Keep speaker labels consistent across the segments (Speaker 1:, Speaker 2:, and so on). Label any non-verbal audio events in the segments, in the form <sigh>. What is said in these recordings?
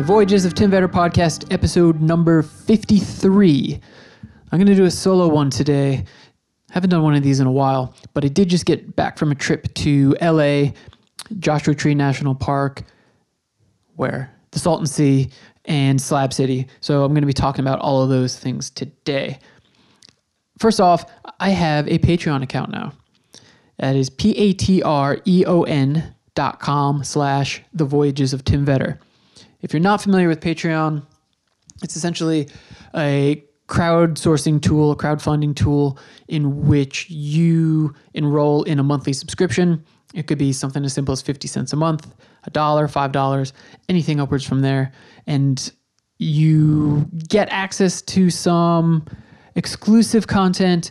Speaker 1: The Voyages of Tim Vetter podcast, episode number 53. I'm going to do a solo one today. Haven't done one of these in a while, but I did just get back from a trip to LA, Joshua Tree National Park, where? The Salton Sea and Slab City. So I'm going to be talking about all of those things today. First off, I have a Patreon account now. That is P-A-T-R-E-O-N dot com slash the voyages of Tim Vetter. If you're not familiar with Patreon, it's essentially a crowdsourcing tool, a crowdfunding tool in which you enroll in a monthly subscription. It could be something as simple as 50 cents a month, a dollar, five dollars, anything upwards from there. And you get access to some exclusive content,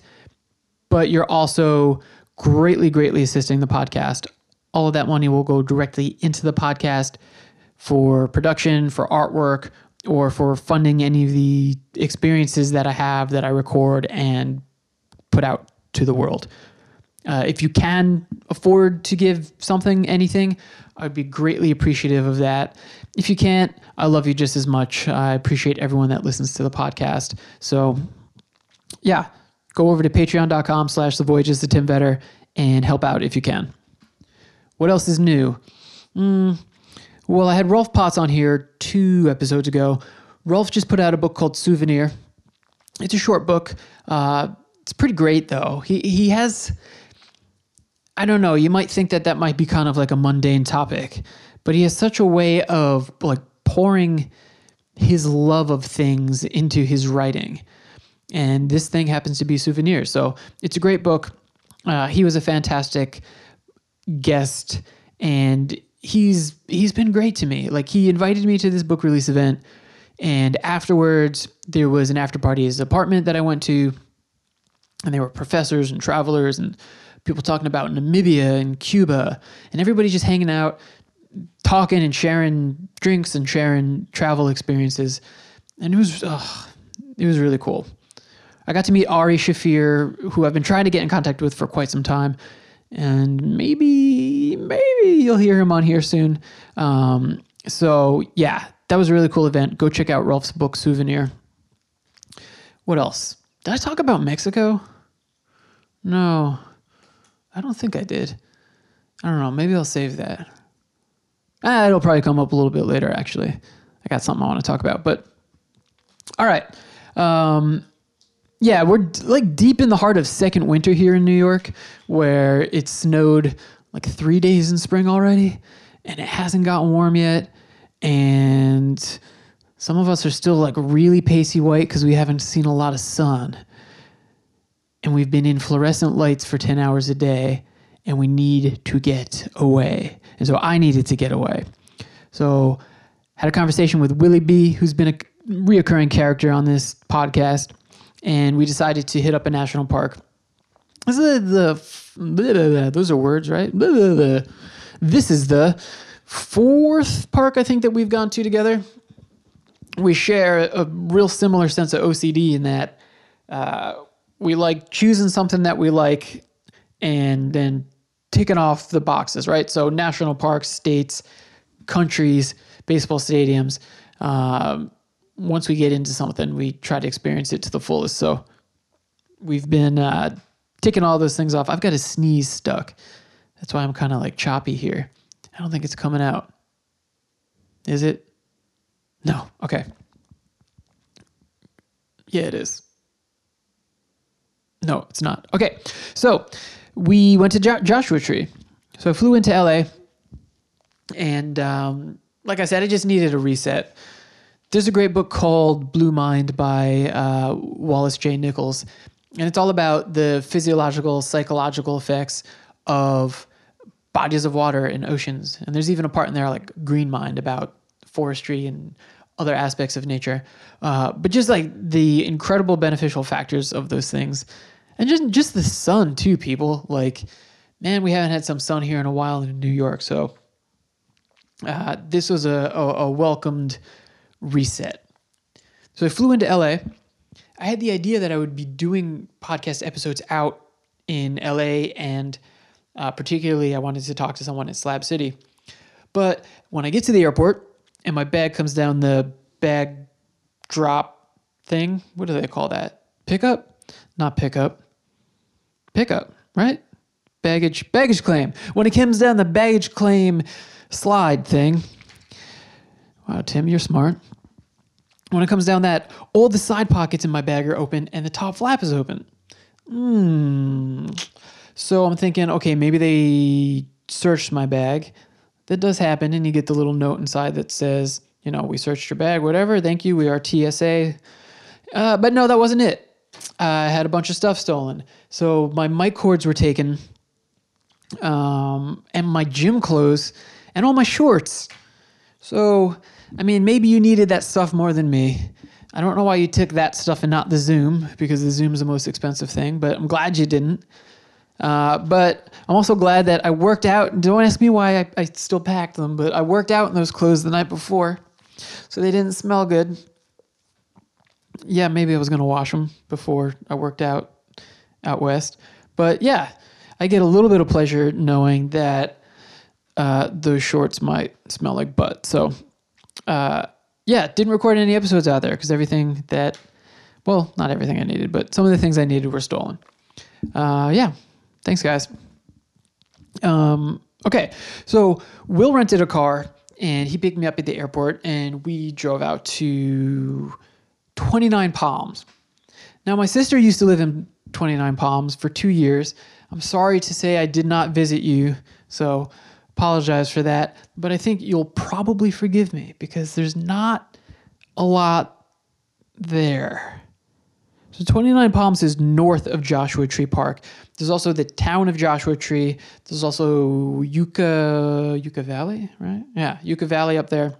Speaker 1: but you're also greatly, greatly assisting the podcast. All of that money will go directly into the podcast for production, for artwork, or for funding any of the experiences that I have that I record and put out to the world. Uh, if you can afford to give something, anything, I'd be greatly appreciative of that. If you can't, I love you just as much. I appreciate everyone that listens to the podcast. So, yeah, go over to patreon.com slash the voyages to Tim Vetter and help out if you can. What else is new? Mm, well, I had Rolf Potts on here two episodes ago. Rolf just put out a book called Souvenir. It's a short book. Uh, it's pretty great, though. He, he has, I don't know, you might think that that might be kind of like a mundane topic, but he has such a way of like pouring his love of things into his writing. And this thing happens to be Souvenir. So it's a great book. Uh, he was a fantastic guest and he's he's been great to me. Like he invited me to this book release event and afterwards there was an after party at his apartment that I went to and there were professors and travelers and people talking about Namibia and Cuba and everybody just hanging out talking and sharing drinks and sharing travel experiences and it was oh, it was really cool. I got to meet Ari Shaffir, who I've been trying to get in contact with for quite some time and maybe maybe you'll hear him on here soon. Um, so yeah, that was a really cool event. Go check out Rolf's book Souvenir. What else? Did I talk about Mexico? No, I don't think I did. I don't know. Maybe I'll save that. Ah, it'll probably come up a little bit later. Actually, I got something I want to talk about. But all right. Um, yeah, we're d- like deep in the heart of second winter here in New York, where it snowed like three days in spring already, and it hasn't gotten warm yet. And some of us are still like really pasty white because we haven't seen a lot of sun. And we've been in fluorescent lights for 10 hours a day, and we need to get away. And so I needed to get away. So had a conversation with Willie B, who's been a reoccurring character on this podcast and we decided to hit up a national park. This is the, blah, <laughs> blah, blah, those are words, right? <laughs> This is the fourth park I think that we've gone to together. We share a real similar sense of OCD in that uh, we like choosing something that we like and then ticking off the boxes, right? So national parks, states, countries, baseball stadiums. Um, once we get into something, we try to experience it to the fullest. So we've been uh, ticking all those things off. I've got a sneeze stuck. That's why I'm kind of like choppy here. I don't think it's coming out. Is it? No. Okay. Yeah, it is. No, it's not. Okay. So we went to jo- Joshua Tree. So I flew into LA. And um, like I said, I just needed a reset. There's a great book called Blue Mind by uh, Wallace J. Nichols, and it's all about the physiological, psychological effects of bodies of water and oceans. And there's even a part in there like Green Mind about forestry and other aspects of nature, uh, but just like the incredible beneficial factors of those things, and just just the sun too. People like, man, we haven't had some sun here in a while in New York, so uh, this was a, a, a welcomed reset. So I flew into LA. I had the idea that I would be doing podcast episodes out in LA and Uh, particularly, I wanted to talk to someone in Slab City. But when I get to the airport and my bag comes down the bag drop thing, what do they call that? Pickup? Not pickup. Pickup, right? Baggage baggage claim. When it comes down the baggage claim slide thing. Wow, Tim, you're smart. When it comes down that, all the side pockets in my bag are open and the top flap is open. Hmm. So I'm thinking, okay, maybe they searched my bag. That does happen, and you get the little note inside that says, you know, we searched your bag, whatever. Thank you. We are TSA. Uh, but no, that wasn't it. I had a bunch of stuff stolen. So my mic cords were taken, um, and my gym clothes, and all my shorts. So, I mean, maybe you needed that stuff more than me. I don't know why you took that stuff and not the Zoom, because the Zoom's the most expensive thing, but I'm glad you didn't. Uh, but I'm also glad that I worked out. Don't ask me why I, I still packed them, but I worked out in those clothes the night before, so they didn't smell good. Yeah, maybe I was gonna wash them before I worked out out west, but yeah, I get a little bit of pleasure knowing that uh, those shorts might smell like butt. So, uh, yeah, didn't record any episodes out there because everything that, well, not everything I needed, but some of the things I needed were stolen. Uh, yeah, thanks, guys. Um, okay, so Will rented a car and he picked me up at the airport and we drove out to 29 Palms. Now, my sister used to live in 29 Palms for two years. I'm sorry to say I did not visit you, so apologize for that. But I think you'll probably forgive me because there's not a lot there. So 29 Palms is north of Joshua Tree Park. There's also the town of Joshua Tree. There's also Yucca Yucca Valley, right? Yeah, Yucca Valley up there.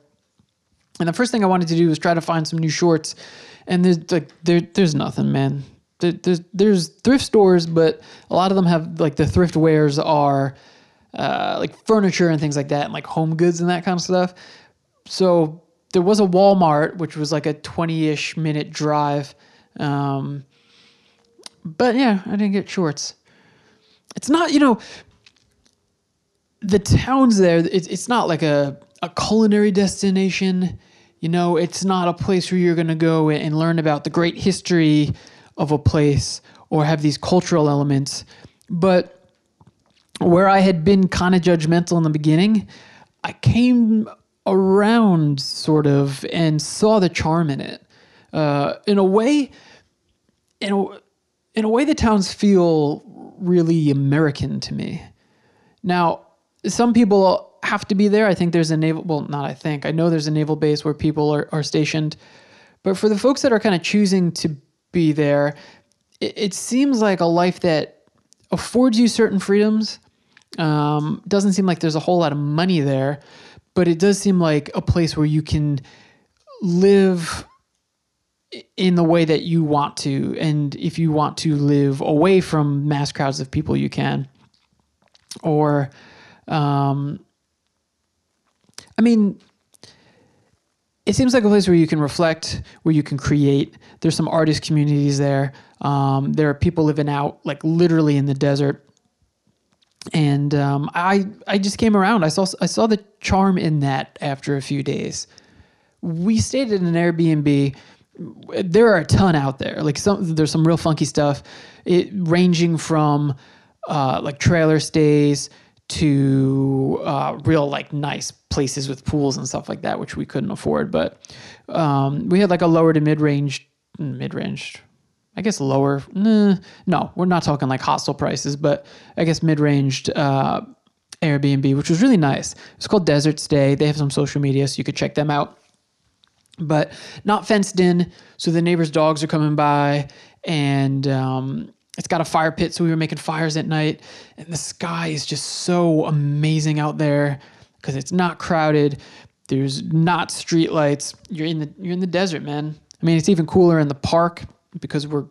Speaker 1: And the first thing I wanted to do was try to find some new shorts, and there's like there there's nothing, man. There, there's there's thrift stores, but a lot of them have like the thrift wares are uh, like furniture and things like that, and like home goods and that kind of stuff. So there was a Walmart, which was like a 20-ish minute drive. Um, but yeah, I didn't get shorts. It's not, you know, the towns there. It's it's not like a a culinary destination. You know, it's not a place where you're gonna go and learn about the great history of a place or have these cultural elements. But where I had been kind of judgmental in the beginning, I came around sort of and saw the charm in it. Uh, in a way, in a, in a way, the towns feel really American to me. Now, some people have to be there. I think there's a naval, well, not I think, I know there's a naval base where people are, are stationed. But for the folks that are kind of choosing to be there, it, it seems like a life that affords you certain freedoms. Um, doesn't seem like there's a whole lot of money there, but it does seem like a place where you can live in the way that you want to. And if you want to live away from mass crowds of people, you can. Or, um, I mean, it seems like a place where you can reflect, where you can create. There's some artist communities there. Um, there are people living out, like literally in the desert. And um, I I just came around. I saw I saw the charm in that after a few days. We stayed in an Airbnb. There are a ton out there. Like some there's some real funky stuff. It ranging from uh, like trailer stays to uh, real like nice places with pools and stuff like that, which we couldn't afford. But um, we had like a lower to mid range, mid range, I guess lower. No, we're not talking like hostel prices, but I guess mid ranged uh, Airbnb, which was really nice. It's called Desert Stay. They have some social media, so you could check them out. But not fenced in, so the neighbors' dogs are coming by, and um, it's got a fire pit, so we were making fires at night. And the sky is just so amazing out there because it's not crowded. There's not street lights. You're in the you're in the desert, man. I mean, it's even cooler in the park because we're,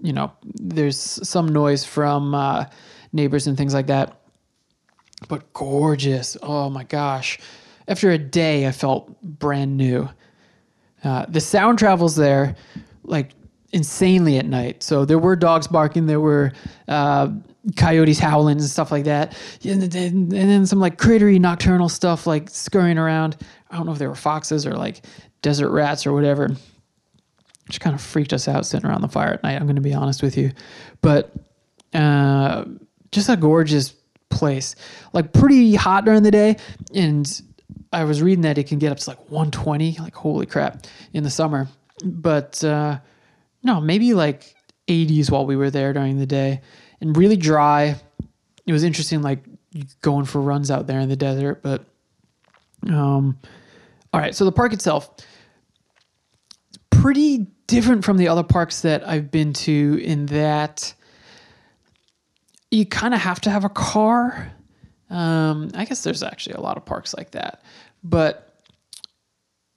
Speaker 1: you know, there's some noise from uh, neighbors and things like that. But gorgeous. Oh my gosh. After a day, I felt brand new. Uh, the sound travels there like insanely at night. So there were dogs barking. There were uh, coyotes howling and stuff like that. And and then some like crittery nocturnal stuff like scurrying around. I don't know if they were foxes or like desert rats or whatever. Which kind of freaked us out sitting around the fire at night. I'm going to be honest with you, but uh, just a gorgeous place. Like pretty hot during the day, and I was reading that it can get up to like 120. Like holy crap in the summer, but uh, no, maybe like 80s while we were there during the day, and really dry. It was interesting, like going for runs out there in the desert, but um, all right. So the park itself, pretty different from the other parks that I've been to in that you kind of have to have a car. Um, I guess there's actually a lot of parks like that, but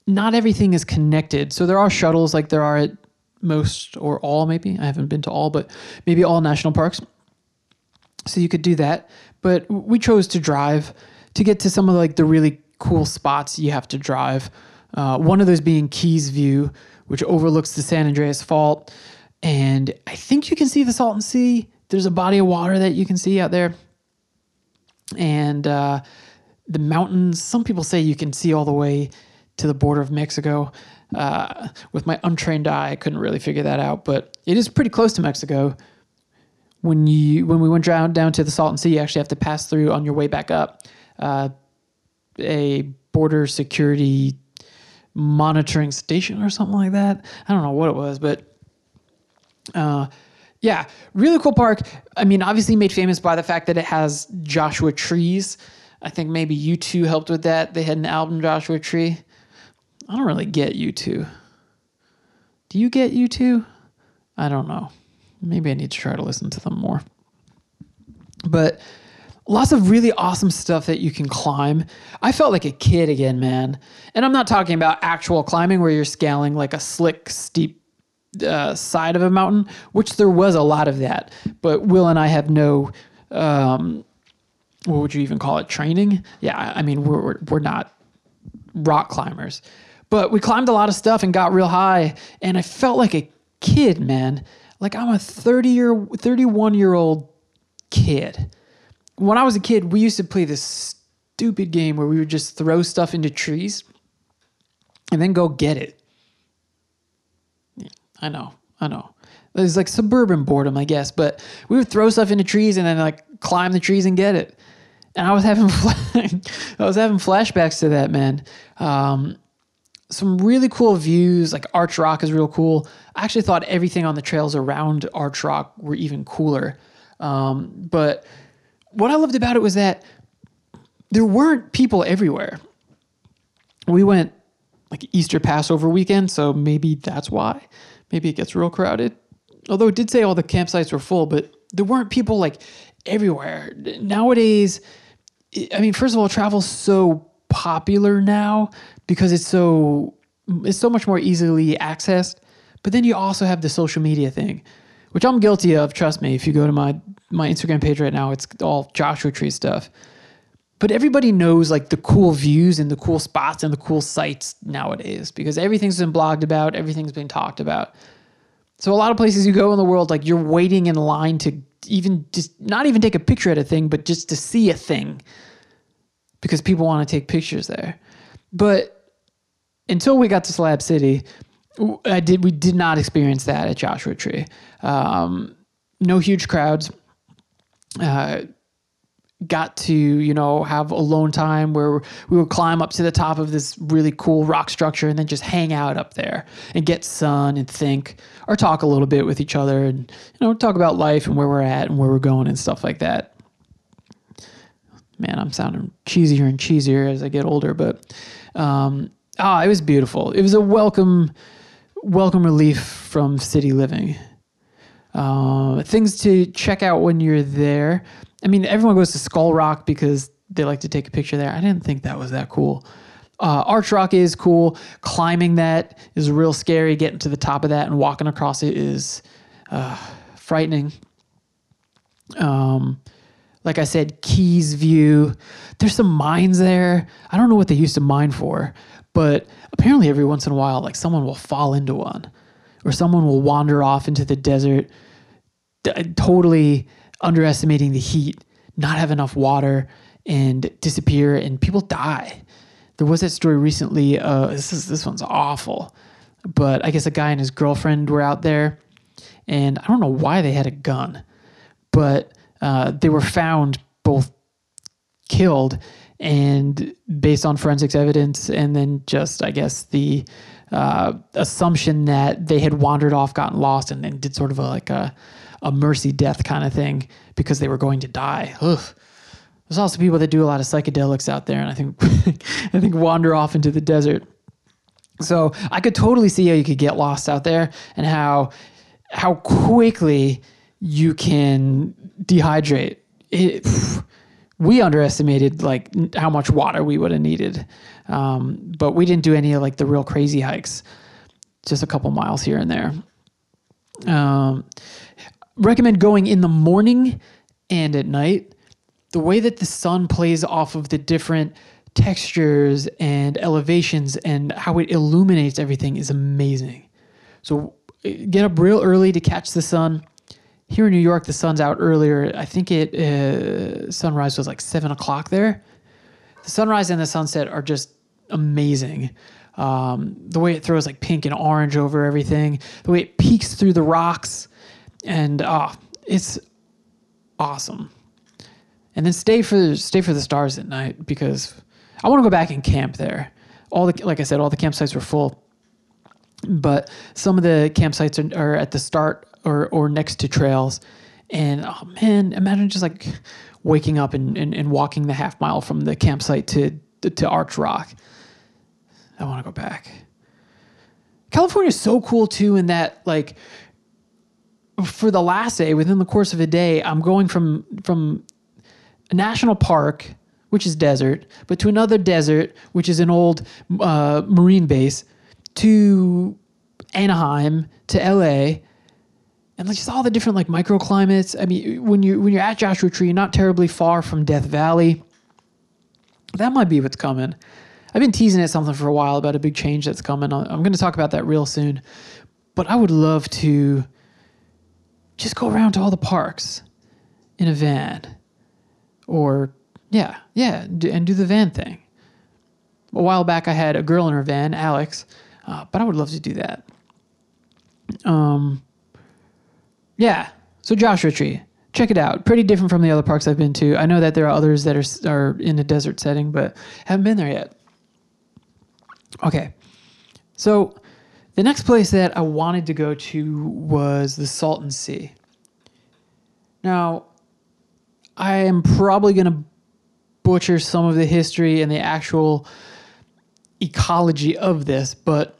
Speaker 1: not everything is connected. So there are shuttles like there are at most or all, maybe. I haven't been to all, but maybe all national parks. So you could do that. But we chose to drive to get to some of like the really cool spots you have to drive. Uh, one of those being Keys View, which overlooks the San Andreas Fault. And I think you can see the Salton Sea. There's a body of water that you can see out there. And uh, the mountains, some people say you can see all the way to the border of Mexico. Uh, with my untrained eye, I couldn't really figure that out, but it is pretty close to Mexico. When you when we went down down to the Salton Sea, you actually have to pass through on your way back up uh, a border security monitoring station or something like that. I don't know what it was, but uh, yeah, really cool park. I mean, obviously made famous by the fact that it has Joshua trees. I think maybe U2 helped with that. They had an album, Joshua Tree. I don't really get U2. Do you get U2? I don't know. Maybe I need to try to listen to them more. But lots of really awesome stuff that you can climb. I felt like a kid again, man. And I'm not talking about actual climbing where you're scaling like a slick, steep uh, side of a mountain, which there was a lot of that. But Will and I have no, um, what would you even call it, training? Yeah, I mean, we're, we're, we're not rock climbers. But we climbed a lot of stuff and got real high. And I felt like a kid, man. Like I'm a 30 year, 31 year old kid when I was a kid, we used to play this stupid game where we would just throw stuff into trees and then go get it. I know, I know. It was like suburban boredom, I guess, but we would throw stuff into trees and then like climb the trees and get it. And I was having <laughs> I was having flashbacks to that, man. Um, some really cool views, like Arch Rock is real cool. I actually thought everything on the trails around Arch Rock were even cooler. Um, but what I loved about it was that there weren't people everywhere. We went like Easter Passover weekend, so maybe that's why. Maybe it gets real crowded. Although it did say all the campsites were full, but there weren't people like everywhere. Nowadays, I mean, first of all, travel's so popular now because it's so it's so much more easily accessed. But then you also have the social media thing, which I'm guilty of. Trust me, if you go to my my Instagram page right now, it's all Joshua Tree stuff. But everybody knows like the cool views and the cool spots and the cool sites nowadays because everything's been blogged about, everything's been talked about. So a lot of places you go in the world, like you're waiting in line to even just not even take a picture at a thing, but just to see a thing because people want to take pictures there. But until we got to Slab City, I did we did not experience that at Joshua Tree. Um, no huge crowds. Uh, got to you know have alone time where we would climb up to the top of this really cool rock structure and then just hang out up there and get sun and think or talk a little bit with each other and you know talk about life and where we're at and where we're going and stuff like that. Man i'm sounding cheesier and cheesier as i get older but um ah it was beautiful. It was a welcome welcome relief from city living uh, things to check out when you're there. I mean, everyone goes to Skull Rock because they like to take a picture there. I didn't think that was that cool. Uh, Arch Rock is cool. Climbing that is real scary. Getting to the top of that and walking across it is uh, frightening. Um, like I said, Keys View. There's some mines there. I don't know what they used to mine for, but apparently every once in a while, like someone will fall into one, or someone will wander off into the desert totally underestimating the heat, not have enough water, and disappear, and people die. There was that story recently. Uh, this is this one's awful, but I guess a guy and his girlfriend were out there, and I don't know why they had a gun, but uh, they were found both killed and based on forensics evidence and then just i guess the uh, assumption that they had wandered off gotten lost and then did sort of a, like a, a mercy death kind of thing because they were going to die. Ugh. there's also people that do a lot of psychedelics out there and i think <laughs> i think wander off into the desert. So i could totally see how you could get lost out there and how how quickly you can dehydrate. It, <sighs> we underestimated like how much water we would have needed. Um, but we didn't do any of like the real crazy hikes just a couple miles here and there. Um, recommend going in the morning and at night. The way that the sun plays off of the different textures and elevations and how it illuminates everything is amazing. So uh, get up real early to catch the sun here in New York, the sun's out earlier. I think it uh, sunrise was like seven o'clock there. The sunrise and the sunset are just amazing. Um, the way it throws like pink and orange over everything, the way it peeks through the rocks, and ah, it's awesome. And then stay for stay for the stars at night because I want to go back and camp there. All the like I said, all the campsites were full, but some of the campsites are, are at the start or or next to trails. And oh man, imagine just like waking up and, and, and walking the half mile from the campsite to to Arch Rock. I want to go back. California is so cool too in that like for the last day within the course of a day I'm going from from a national park which is desert but to another desert which is an old uh, marine base to Anaheim to LA and like just all the different like microclimates. I mean, when you when you're at Joshua Tree, you're not terribly far from Death Valley. That might be what's coming. I've been teasing at something for a while about a big change that's coming. I'm going to talk about that real soon. But I would love to just go around to all the parks in a van, or yeah, yeah, and do the van thing. A while back, I had a girl in her van, Alex, uh, but I would love to do that. Um, yeah. So Joshua Tree, check it out. Pretty different from the other parks I've been to. I know that there are others that are are in a desert setting, but haven't been there yet. Okay. So the next place that I wanted to go to was the Salton Sea. Now, I am probably going to butcher some of the history and the actual ecology of this, but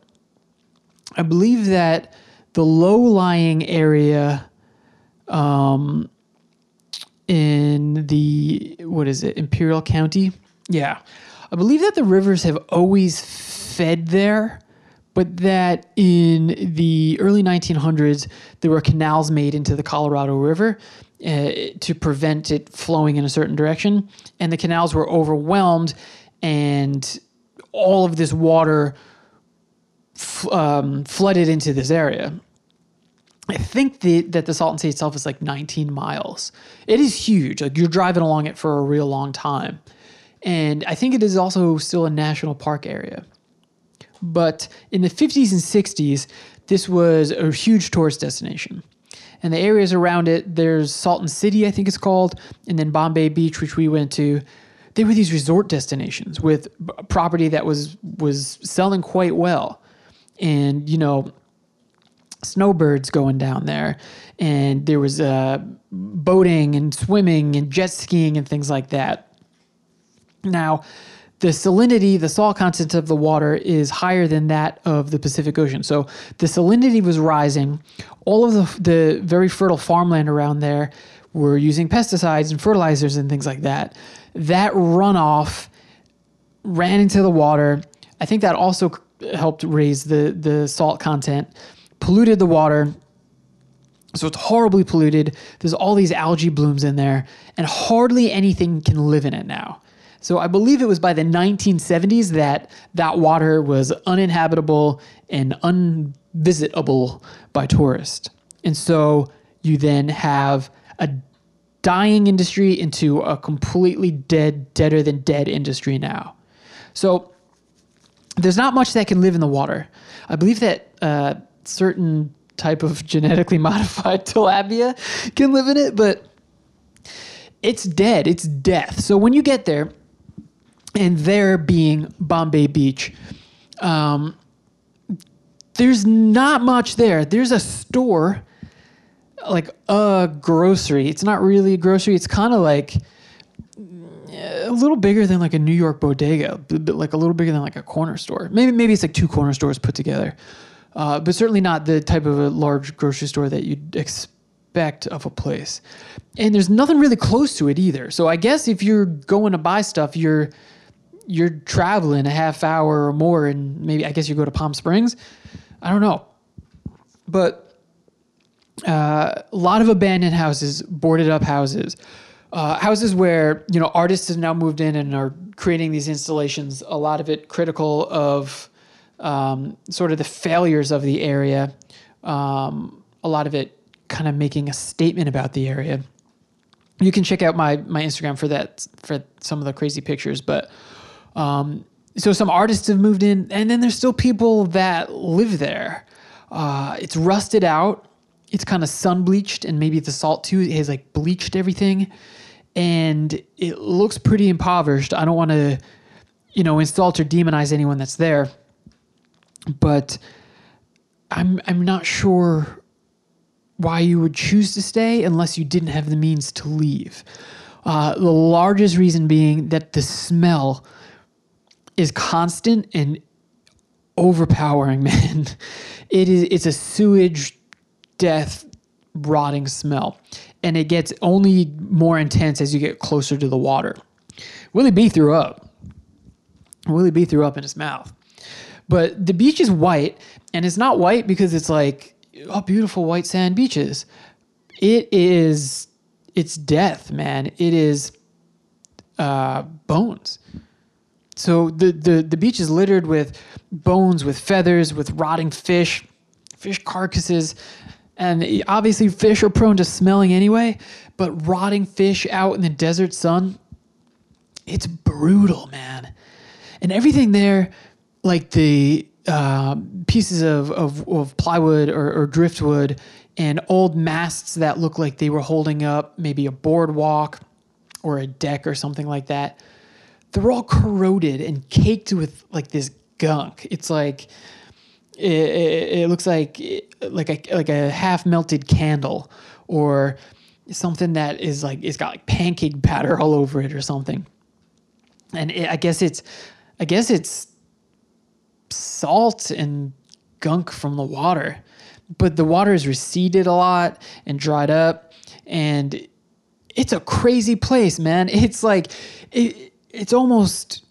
Speaker 1: I believe that the low lying area um, in the, what is it, Imperial County? Yeah. I believe that the rivers have always fed there, but that in the early 1900s, there were canals made into the Colorado River uh, to prevent it flowing in a certain direction. And the canals were overwhelmed, and all of this water um, flooded into this area. I think the, that the Salton Sea itself is like 19 miles. It is huge. Like you're driving along it for a real long time. And I think it is also still a national park area. But in the 50s and 60s, this was a huge tourist destination. And the areas around it, there's Salton City, I think it's called, and then Bombay Beach, which we went to. They were these resort destinations with property that was was selling quite well. And, you know, snowbirds going down there. And there was uh, boating and swimming and jet skiing and things like that. Now the salinity the salt content of the water is higher than that of the pacific ocean. So the salinity was rising. All of the, the very fertile farmland around there were using pesticides and fertilizers and things like that. That runoff ran into the water. I think that also helped raise the the salt content polluted the water. So it's horribly polluted. There's all these algae blooms in there, and hardly anything can live in it now. So I believe it was by the 1970s that that water was uninhabitable and unvisitable by tourists. And so you then have a dying industry into a completely dead, deader than dead industry now. So there's not much that can live in the water. I believe that uh, certain type of genetically <laughs> modified tilapia can live in it, but it's dead. It's death. So when you get there, and there being Bombay Beach, um, there's not much there. There's a store, like a grocery. It's not really a grocery. It's kind of like a little bigger than like a New York bodega, like a little bigger than like a corner store. Maybe maybe it's like two corner stores put together, uh, but certainly not the type of a large grocery store that you'd expect of a place. And there's nothing really close to it either. So I guess if you're going to buy stuff, you're you're traveling a half hour or more, and maybe I guess you go to Palm Springs. I don't know, but uh, a lot of abandoned houses, boarded up houses, uh, houses where you know artists have now moved in and are creating these installations. A lot of it critical of um, sort of the failures of the area. Um, a lot of it kind of making a statement about the area. You can check out my my Instagram for that for some of the crazy pictures, but um, so some artists have moved in, and then there's still people that live there. Uh, it's rusted out. It's kind of sun bleached, and maybe the salt too it has like bleached everything, and it looks pretty impoverished. I don't want to, you know, insult or demonize anyone that's there, but I'm I'm not sure why you would choose to stay unless you didn't have the means to leave. Uh, the largest reason being that the smell is constant and overpowering, <laughs> man. It is it's a sewage death rotting smell. And it gets only more intense as you get closer to the water. Willie B threw up. Willie B threw up in his mouth. But the beach is white, and it's not white because it's like, oh, beautiful white sand beaches. It is, it's death, man. It is uh, bones. So the, the, the beach is littered with bones, with feathers, with rotting fish, fish carcasses. And obviously, fish are prone to smelling anyway, but rotting fish out in the desert sun, it's brutal, man. And everything there, like the uh, pieces of, of, of plywood or, or driftwood and old masts that look like they were holding up maybe a boardwalk or a deck or something like that they're all corroded and caked with like this gunk. It's like it, it, it looks like like a like a half melted candle or something that is like it's got like pancake batter all over it or something. And it, I guess it's I guess it's salt and gunk from the water. But the water has receded a lot and dried up and it's a crazy place, man. <laughs> It's like it, it's almost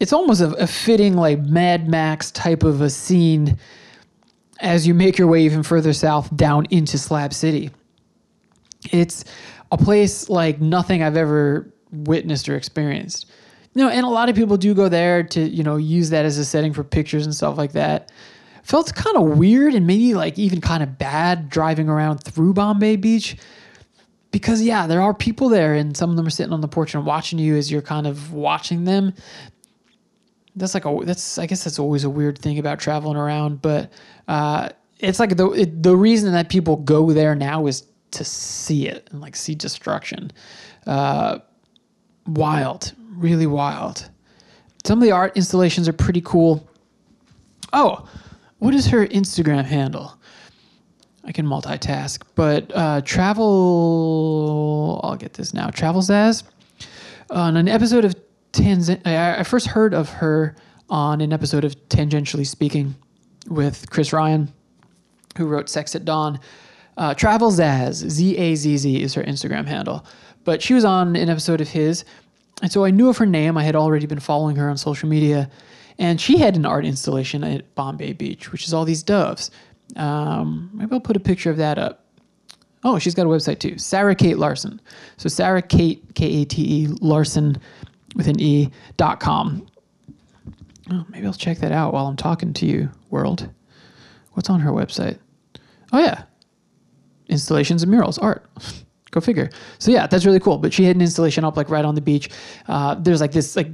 Speaker 1: it's almost a, a fitting like Mad Max type of a scene as you make your way even further south down into Slab City. It's a place like nothing I've ever witnessed or experienced. Know, and a lot of people do go there to, you know, use that as a setting for pictures and stuff like that. Felt kind of weird and maybe like even kind of bad driving around through Bombay Beach because yeah, there are people there, and some of them are sitting on the porch and watching you as you're kind of watching them. That's like a that's I guess that's always a weird thing about traveling around, but uh, it's like the it, the reason that people go there now is to see it and like see destruction. Uh, wild, really wild. Some of the art installations are pretty cool. Oh, what is her Instagram handle? I can multitask, but uh, travel. I'll get this now. Travels as on an episode of Tanzan. I first heard of her on an episode of Tangentially Speaking with Chris Ryan, who wrote Sex at Dawn. Uh, travels as Z A Z Z is her Instagram handle, but she was on an episode of his, and so I knew of her name. I had already been following her on social media, and she had an art installation at Bombay Beach, which is all these doves um, maybe I'll put a picture of that up. Oh, she's got a website too. Sarah Kate Larson. So Sarah Kate K A T E Larson with an E dot com. Oh, maybe I'll check that out while I'm talking to you, world. What's on her website? Oh yeah, installations and murals, art. <laughs> Go figure. So yeah, that's really cool. But she had an installation up like right on the beach. Uh, there's like this like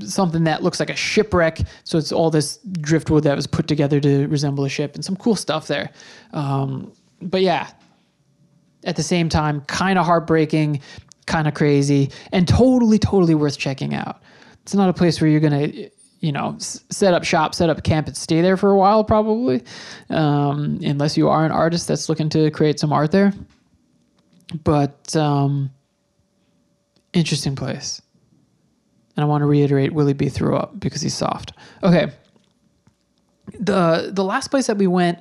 Speaker 1: something that looks like a shipwreck. So it's all this driftwood that was put together to resemble a ship and some cool stuff there. Um, but yeah, at the same time, kind of heartbreaking, kind of crazy, and totally, totally worth checking out. It's not a place where you're going to, you know, set up shop, set up camp, and stay there for a while, probably, um, unless you are an artist that's looking to create some art there. But um, interesting place. And I want to reiterate Willie B threw up because he's soft. Okay. The the last place that we went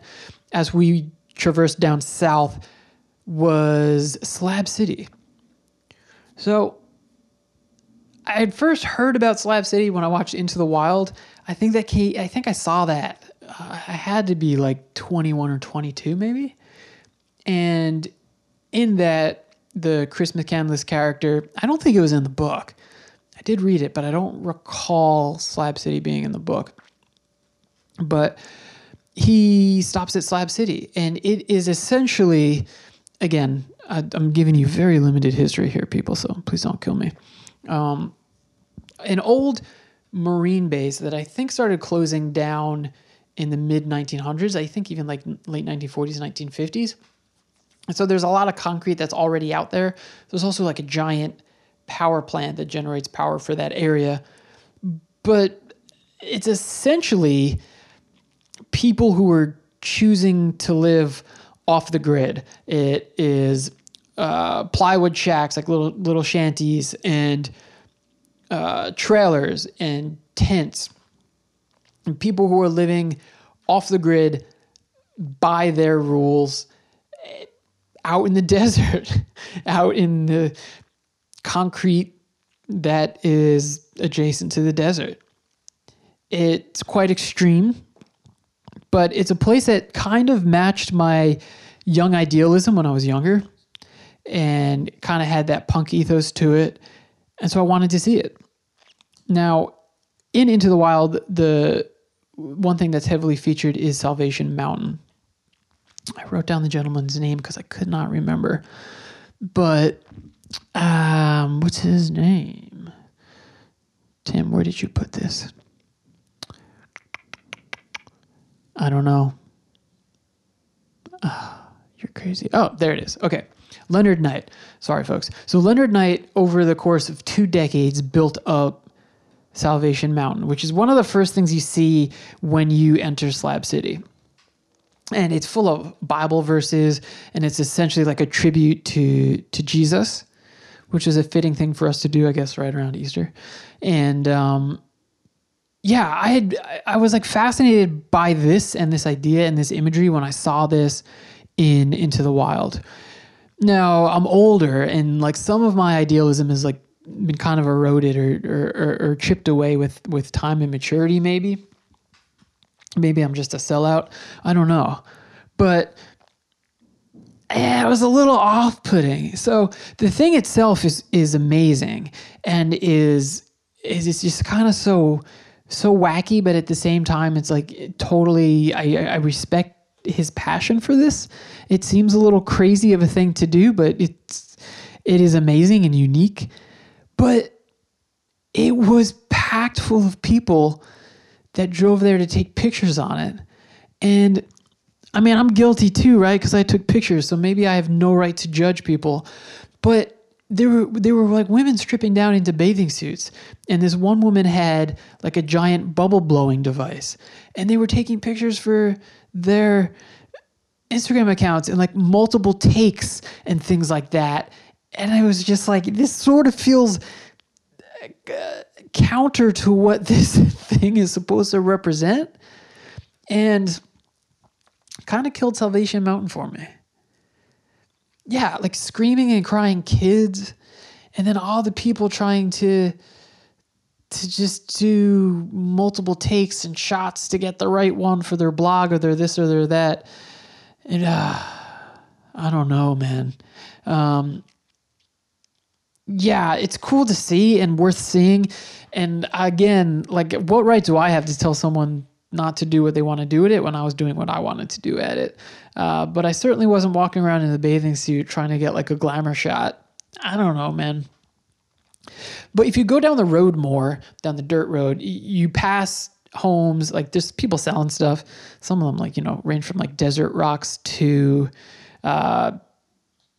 Speaker 1: as we traversed down south was Slab City. So I had first heard about Slab City when I watched Into the Wild. I think that came, I think I saw that. Uh, I had to be like 21 or 22 maybe. And in that the Chris McCandless character, I don't think it was in the book. I did read it, but I don't recall Slab City being in the book. But he stops at Slab City, and it is essentially, again, I, I'm giving you very limited history here, people, so please don't kill me. Um, an old marine base that I think started closing down in the mid 1900s. I think even like late 1940s, 1950s. And so there's a lot of concrete that's already out there. There's also like a giant power plant that generates power for that area. But it's essentially people who are choosing to live off the grid. It is uh, plywood shacks, like little little shanties, and uh, trailers and tents. And people who are living off the grid by their rules out in the <laughs> desert, out in the concrete that is adjacent to the desert. It's quite extreme, but it's a place that kind of matched my young idealism when I was younger and kind of had that punk ethos to it. And so I wanted to see it. Now, in Into the Wild, the one thing that's heavily featured is Salvation Mountain. I wrote down the gentleman's name because I could not remember. But um, what's his name? Tim, where did you put this? I don't know. Ah, you're crazy. Oh, there it is. Okay. Leonard Knight. Sorry, folks. So Leonard Knight, over the course of two decades, built up Salvation Mountain, which is one of the first things you see when you enter Slab City. And it's full of Bible verses, and it's essentially like a tribute to to Jesus, which is a fitting thing for us to do, I guess, right around Easter. And um, yeah, I had I was like fascinated by this and this idea and this imagery when I saw this in Into the Wild. Now I'm older, and like some of my idealism is like been kind of eroded or or, or, or chipped away with with time and maturity, maybe. Maybe I'm just a sellout. I don't know, but it was a little off-putting. So the thing itself is is amazing and is is it's just kind of so so wacky, but at the same time, it's like totally. I I respect his passion for this. It seems a little crazy of a thing to do, but it's it is amazing and unique. But it was packed full of people that drove there to take pictures on it. And I mean, I'm guilty too, right? Because I took pictures, so maybe I have no right to judge people. But there were there were like women stripping down into bathing suits, and this one woman had like a giant bubble blowing device, and they were taking pictures for their Instagram accounts and like multiple takes and things like that. And I was just like, this sort of feels uh, counter to what <laughs> this thing is supposed to represent. And kind of killed Salvation Mountain for me. Yeah, like screaming and crying kids, and then all the people trying to to just do multiple takes and shots to get the right one for their blog or their this or their that. And uh, I don't know, man. Um, yeah, it's cool to see and worth seeing. And again, like, what right do I have to tell someone not to do what they want to do with it when I was doing what I wanted to do at it. Uh, but I certainly wasn't walking around in the bathing suit trying to get like a glamour shot. I don't know, man. But if you go down the road more, down the dirt road, you pass homes like there's people selling stuff. Some of them like you know range from like desert rocks to uh,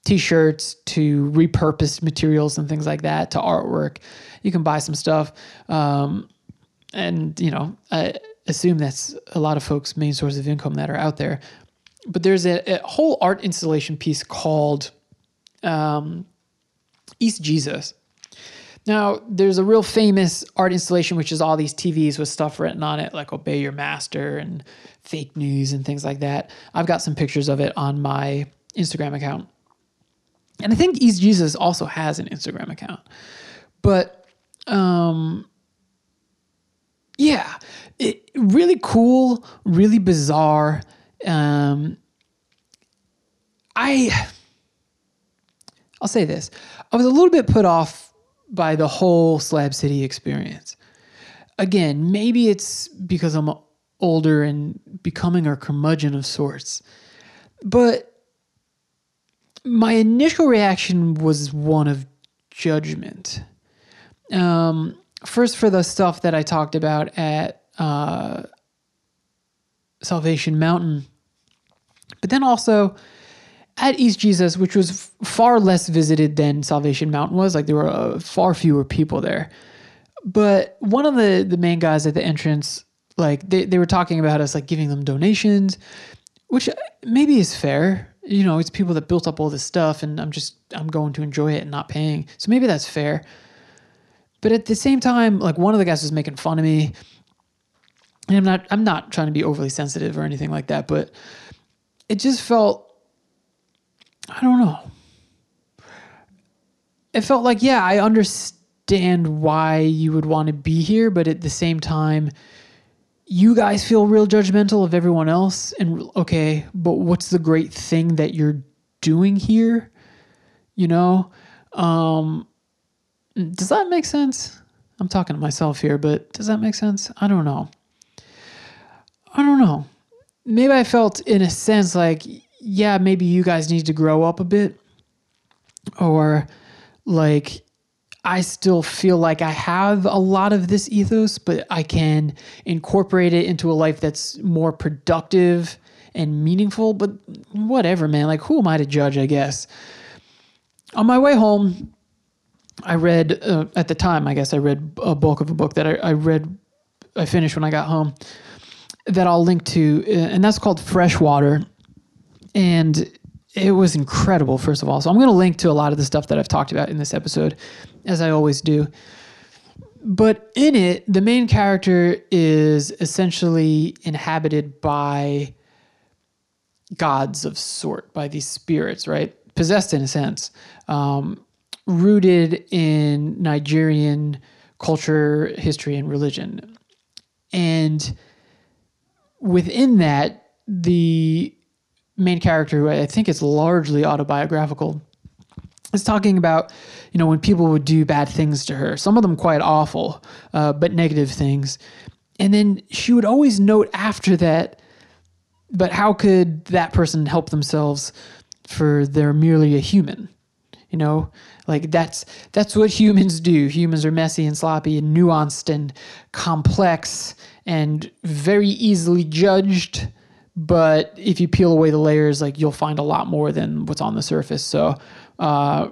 Speaker 1: t-shirts to repurposed materials and things like that to artwork. You can buy some stuff, um, and you know I assume that's a lot of folks' main source of income that are out there. But there's a, a whole art installation piece called um, East Jesus. Now, there's a real famous art installation, which is all these TVs with stuff written on it, like Obey Your Master and fake news and things like that. I've got some pictures of it on my Instagram account. And I think East Jesus also has an Instagram account. But um, yeah, it, really cool, really bizarre. Um, I I'll say this. I was a little bit put off by the whole Slab City experience. Again, maybe it's because I'm older and becoming a curmudgeon of sorts. But my initial reaction was one of judgment. Um, first, for the stuff that I talked about at uh, Salvation Mountain, but then also at East Jesus, which was far less visited than Salvation Mountain was. Like there were uh, far fewer people there. But one of the the main guys at the entrance, like they, they were talking about us like giving them donations, which maybe is fair. You know, it's people that built up all this stuff, and I'm just I'm going to enjoy it and not paying. So maybe that's fair. But at the same time, like one of the guys was making fun of me. And I'm not I'm not trying to be overly sensitive or anything like that, but it just felt I don't know. It felt like, yeah, I understand why you would want to be here, but at the same time, you guys feel real judgmental of everyone else. And okay, but what's the great thing that you're doing here? You know? Um, does that make sense? I'm talking to myself here, but does that make sense? I don't know. I don't know. Maybe I felt in a sense like, yeah, maybe you guys need to grow up a bit. Or like, I still feel like I have a lot of this ethos, but I can incorporate it into a life that's more productive and meaningful. But whatever, man. Like, who am I to judge, I guess? On my way home, I read, uh, at the time, I guess I read a bulk of a book that I, I read, I finished when I got home that I'll link to, uh, and that's called Freshwater. And it was incredible, first of all. So I'm going to link to a lot of the stuff that I've talked about in this episode, as I always do. But in it, the main character is essentially inhabited by gods of sort, by these spirits, right? Possessed in a sense, um, rooted in Nigerian culture, history, and religion. And within that, the main character, who I think is largely autobiographical, is talking about, you know, when people would do bad things to her, some of them quite awful, uh, but negative things. And then she would always note after that, but how could that person help themselves for they're merely a human? You know, like that's that's what humans do. Humans are messy and sloppy and nuanced and complex and very easily judged. But if you peel away the layers, like you'll find a lot more than what's on the surface. So uh,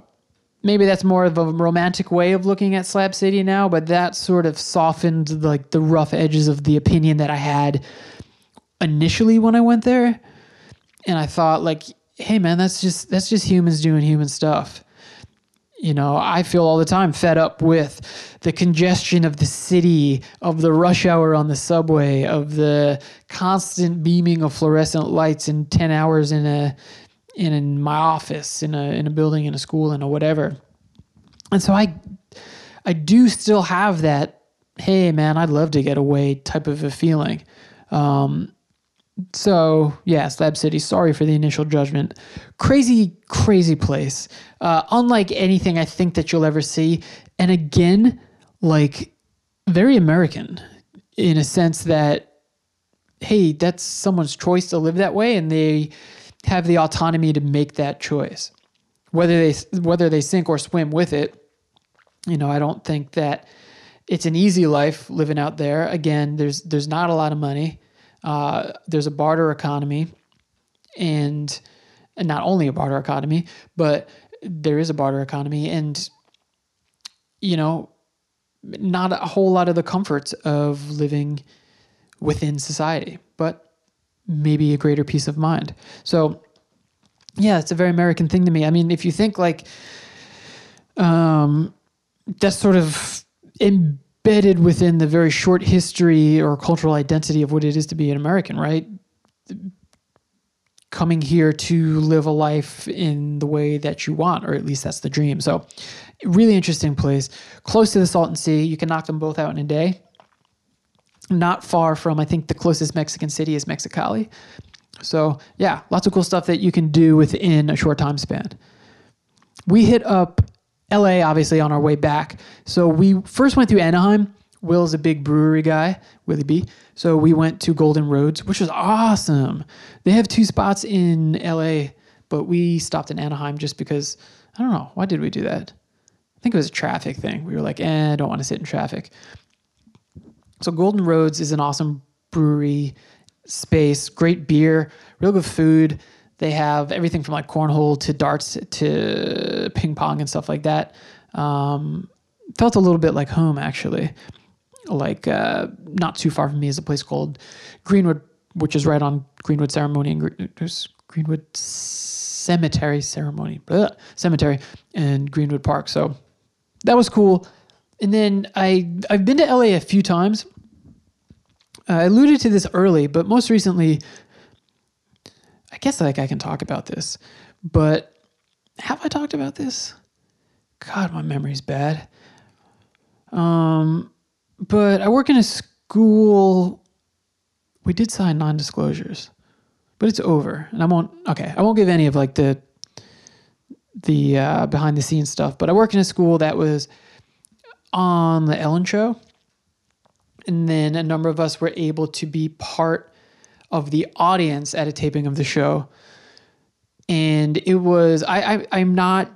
Speaker 1: maybe that's more of a romantic way of looking at Slab City now. But that sort of softened like the rough edges of the opinion that I had initially when I went there. And I thought like, hey man, that's just that's just humans doing human stuff. You know, I feel all the time fed up with the congestion of the city, of the rush hour on the subway, of the constant beaming of fluorescent lights in 10 hours in a in, my office, in a in a building, in a school, in a whatever. And so I I do still have that, hey man, I'd love to get away type of a feeling. Um, so yeah, Slab City. Sorry for the initial judgment. Crazy, crazy place. Uh, unlike anything I think that you'll ever see, and again, like very American in a sense that hey, that's someone's choice to live that way, and they have the autonomy to make that choice, whether they whether they sink or swim with it. You know, I don't think that it's an easy life living out there. Again, there's there's not a lot of money. Uh, there's a barter economy, and, and not only a barter economy, but there is a barter economy, and you know, not a whole lot of the comforts of living within society, but maybe a greater peace of mind. So, yeah, it's a very American thing to me. I mean, if you think like, um, that's sort of embedded within the very short history or cultural identity of what it is to be an American, right? Coming here to live a life in the way that you want, or at least that's the dream. So, really interesting place, close to the Salton Sea. You can knock them both out in a day. Not far from, I think the closest Mexican city is Mexicali. So, yeah, lots of cool stuff that you can do within a short time span. We hit up LA obviously on our way back. So we first went through Anaheim. Will's a big brewery guy, Willie B. So we went to Golden Roads, which was awesome. They have two spots in LA, but we stopped in Anaheim just because I don't know. Why did we do that? I think it was a traffic thing. We were like, eh, I don't want to sit in traffic. So Golden Roads is an awesome brewery space, great beer, real good food. They have everything from like cornhole to darts to ping pong and stuff like that. Um, felt a little bit like home actually. Like uh, not too far from me is a place called Greenwood, which is right on Greenwood Ceremony and there's Greenwood Cemetery Ceremony, Cemetery and Greenwood Park. So that was cool. And then I I've been to LA a few times. I alluded to this early, but most recently, guess like I can talk about this, but have I talked about this? God, my memory's bad. Um, but I work in a school. We did sign non-disclosures, but it's over, and I won't. Okay, I won't give any of like the the uh, behind the scenes stuff. But I work in a school that was on the Ellen Show, and then a number of us were able to be part of the audience at a taping of the show. And it was I, I I'm not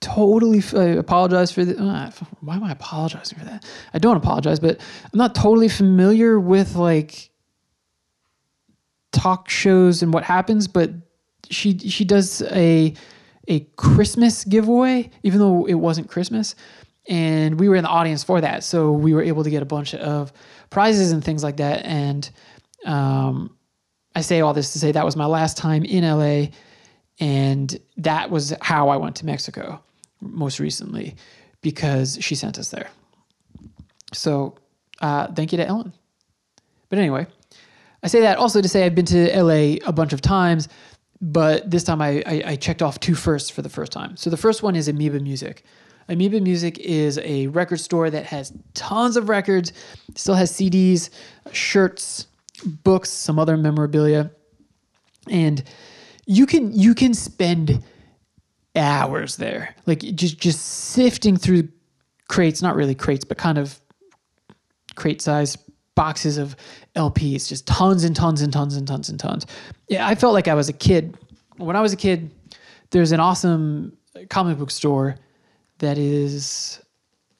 Speaker 1: totally I apologize for the uh, why am I apologizing for that? I don't apologize, but I'm not totally familiar with like talk shows and what happens, but she she does a a Christmas giveaway, even though it wasn't Christmas. And we were in the audience for that. So we were able to get a bunch of prizes and things like that. And um, I say all this to say that was my last time in LA. And that was how I went to Mexico most recently because she sent us there. So uh, thank you to Ellen. But anyway, I say that also to say I've been to LA a bunch of times but this time I, I, I, checked off two firsts for the first time. So the first one is Amoeba Music. Amoeba Music is a record store that has tons of records, still has CDs, shirts, books, some other memorabilia, and you can you can spend hours there, like just just sifting through crates, not really crates, but kind of crate size boxes of LPs, just tons and tons and tons and tons and tons. Yeah, I felt like I was a kid. When I was a kid, there's an awesome comic book store that is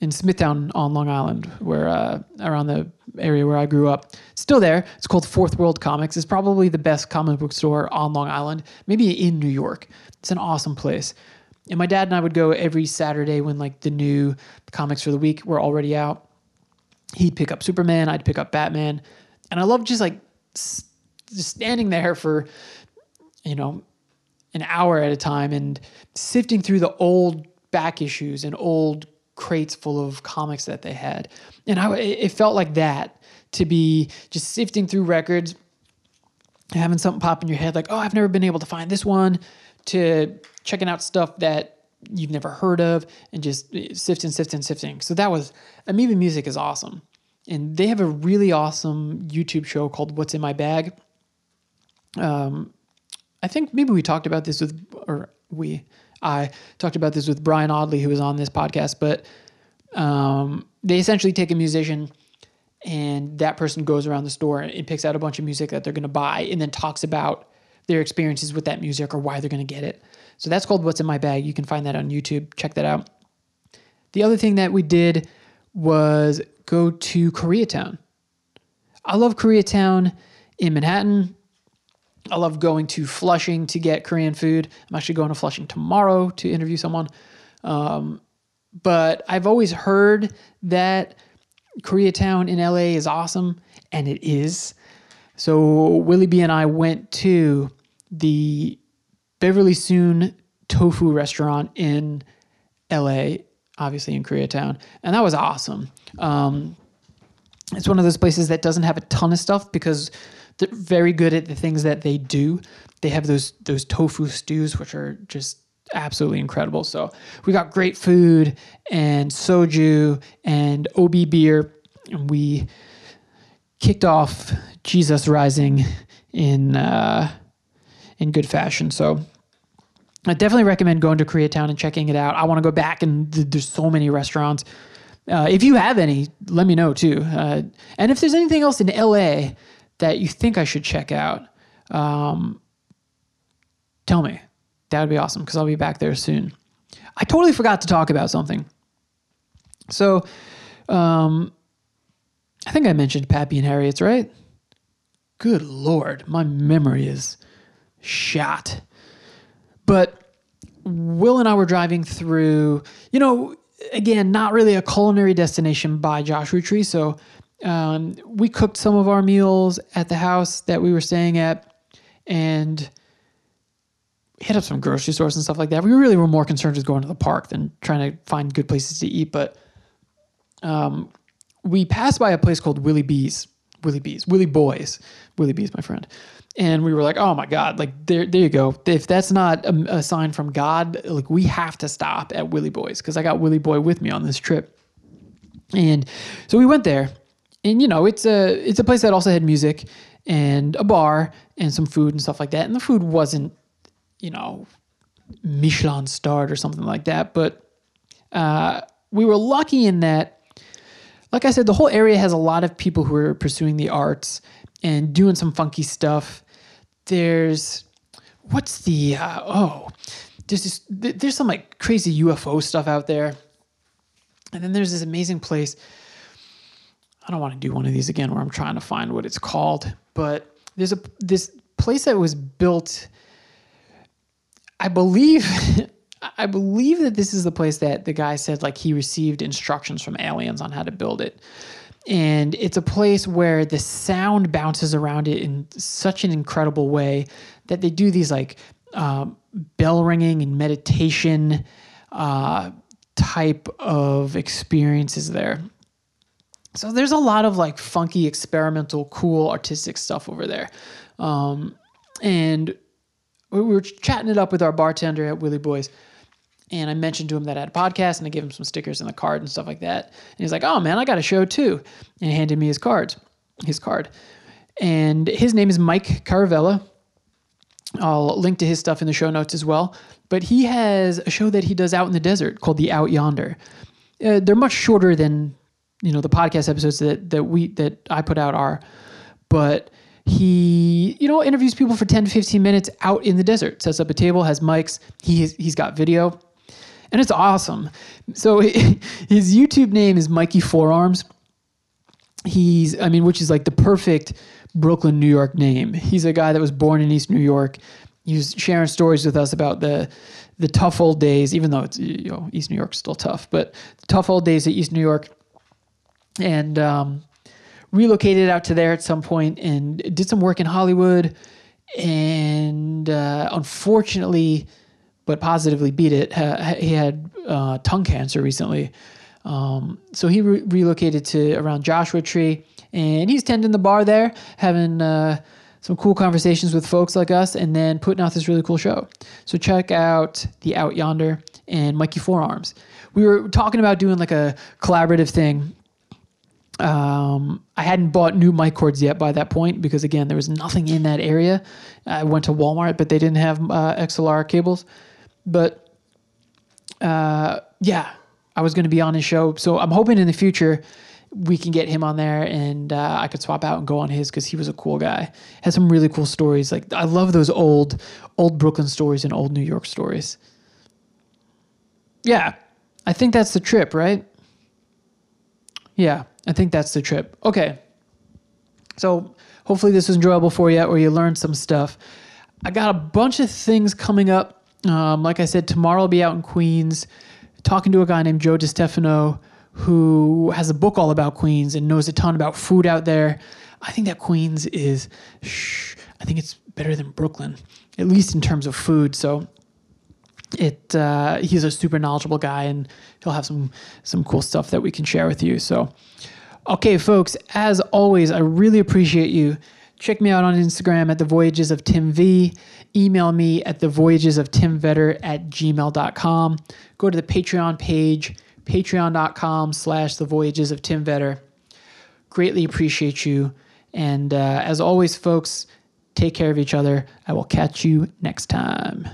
Speaker 1: in Smithtown on Long Island, where uh, around the area where I grew up. Still there. It's called Fourth World Comics. It's probably the best comic book store on Long Island, maybe in New York. It's an awesome place. And my dad and I would go every Saturday when like the new comics for the week were already out he'd pick up Superman, I'd pick up Batman, and I love just like just standing there for you know an hour at a time and sifting through the old back issues and old crates full of comics that they had, and I it felt like that to be just sifting through records, having something pop in your head like oh I've never been able to find this one, to checking out stuff that you've never heard of and just sifting, sifting, sifting. So that was Amoeba Music is awesome. And they have a really awesome YouTube show called What's in My Bag. Um, I think maybe we talked about this with, or we, I talked about this with Brian Audley, who was on this podcast, but um, they essentially take a musician and that person goes around the store and picks out a bunch of music that they're going to buy and then talks about their experiences with that music or why they're going to get it. So that's called What's in My Bag. You can find that on YouTube. Check that out. The other thing that we did was go to Koreatown. I love Koreatown in Manhattan. I love going to Flushing to get Korean food. I'm actually going to Flushing tomorrow to interview someone. Um, but I've always heard that Koreatown in LA is awesome, and it is. So Willie B and I went to the Beverly Soon Tofu restaurant in LA, obviously in Koreatown, and that was awesome. Um, it's one of those places that doesn't have a ton of stuff because they're very good at the things that they do. They have those those tofu stews, which are just absolutely incredible. So we got great food and soju and OB beer, and we kicked off Jesus Rising in uh, in good fashion. So I definitely recommend going to Koreatown and checking it out. I want to go back, and th- there's so many restaurants. Uh, if you have any, let me know too. Uh, and if there's anything else in LA that you think I should check out, um, tell me. That would be awesome because I'll be back there soon. I totally forgot to talk about something. So, um, I think I mentioned Pappy and Harriet's, right? Good Lord, my memory is shot. But Will and I were driving through, you know, again, not really a culinary destination by Joshua Tree. So um, we cooked some of our meals at the house that we were staying at and hit up some grocery stores and stuff like that. We really were more concerned with going to the park than trying to find good places to eat. But um, we passed by a place called Willie B's, Willie B's, Willie Boys, Willie B's, my friend. And we were like, oh my God, like there, there you go. If that's not a, a sign from God, like we have to stop at Willie Boys because I got Willie Boy with me on this trip. And so we went there, and you know, it's a it's a place that also had music and a bar and some food and stuff like that. And the food wasn't, you know, Michelin starred or something like that, but uh, we were lucky in that like I said, the whole area has a lot of people who are pursuing the arts and doing some funky stuff. There's what's the uh, oh, there's this, there's some like crazy UFO stuff out there, and then there's this amazing place. I don't want to do one of these again where I'm trying to find what it's called, but there's a this place that was built. I believe <laughs> I believe that this is the place that the guy said like he received instructions from aliens on how to build it. And it's a place where the sound bounces around it in such an incredible way that they do these like um, bell ringing and meditation uh, type of experiences there. So there's a lot of like funky, experimental, cool, artistic stuff over there. Um, and we were chatting it up with our bartender at Willie Boys and I mentioned to him that I had a podcast and I gave him some stickers and the card and stuff like that. And he's like, oh man, I got a show too. And he handed me his cards, his card. And his name is Mike Caravella. I'll link to his stuff in the show notes as well. But he has a show that he does out in the desert called The Out Yonder. Uh, they're much shorter than you know the podcast episodes that that we that I put out are, but he you know interviews people for 10 to 15 minutes out in the desert sets up a table has mics he he's got video and it's awesome. So <laughs> his YouTube name is Mikey Forearms. He's, I mean, which is like the perfect Brooklyn, New York name. He's a guy that was born in East New York. He was sharing stories with us about the the tough old days, even though it's you know East New York's still tough, but tough old days at East New York, and um, relocated out to there at some point and did some work in Hollywood, and uh, unfortunately but positively beat it. he had uh, tongue cancer recently. Um, so he re- relocated to around Joshua Tree and he's tending the bar there, having uh, some cool conversations with folks like us, and then putting out this really cool show. So check out The Out Yonder and Mikey Forearms. We were talking about doing like a collaborative thing. Um, I hadn't bought new mic cords yet by that point because again, there was nothing in that area. I went to Walmart, but they didn't have uh, XLR cables. But uh, yeah, I was going to be on his show. So I'm hoping in the future we can get him on there and uh, I could swap out and go on his because he was a cool guy. Has some really cool stories. Like I love those old, old Brooklyn stories and old New York stories. Yeah, I think that's the trip, right? Yeah, I think that's the trip. Okay. So hopefully this was enjoyable for you or you learned some stuff. I got a bunch of things coming up. Um, like I said, tomorrow I'll be out in Queens talking to a guy named Joe DiStefano who has a book all about Queens and knows a ton about food out there. I think that Queens is, shh, I think it's better than Brooklyn, at least in terms of food. So it uh, he's a super knowledgeable guy and he'll have some some cool stuff that we can share with you. So okay, folks, as always, I really appreciate you. Check me out on Instagram at the Voyages of Tim V. Email me at the Voyages of Tim Vetter at gmail.com. Go to the Patreon page, patreon.com slash the Voyages of Tim Vetter. Greatly appreciate you. And uh, as always, folks, take care of each other. I will catch you next time.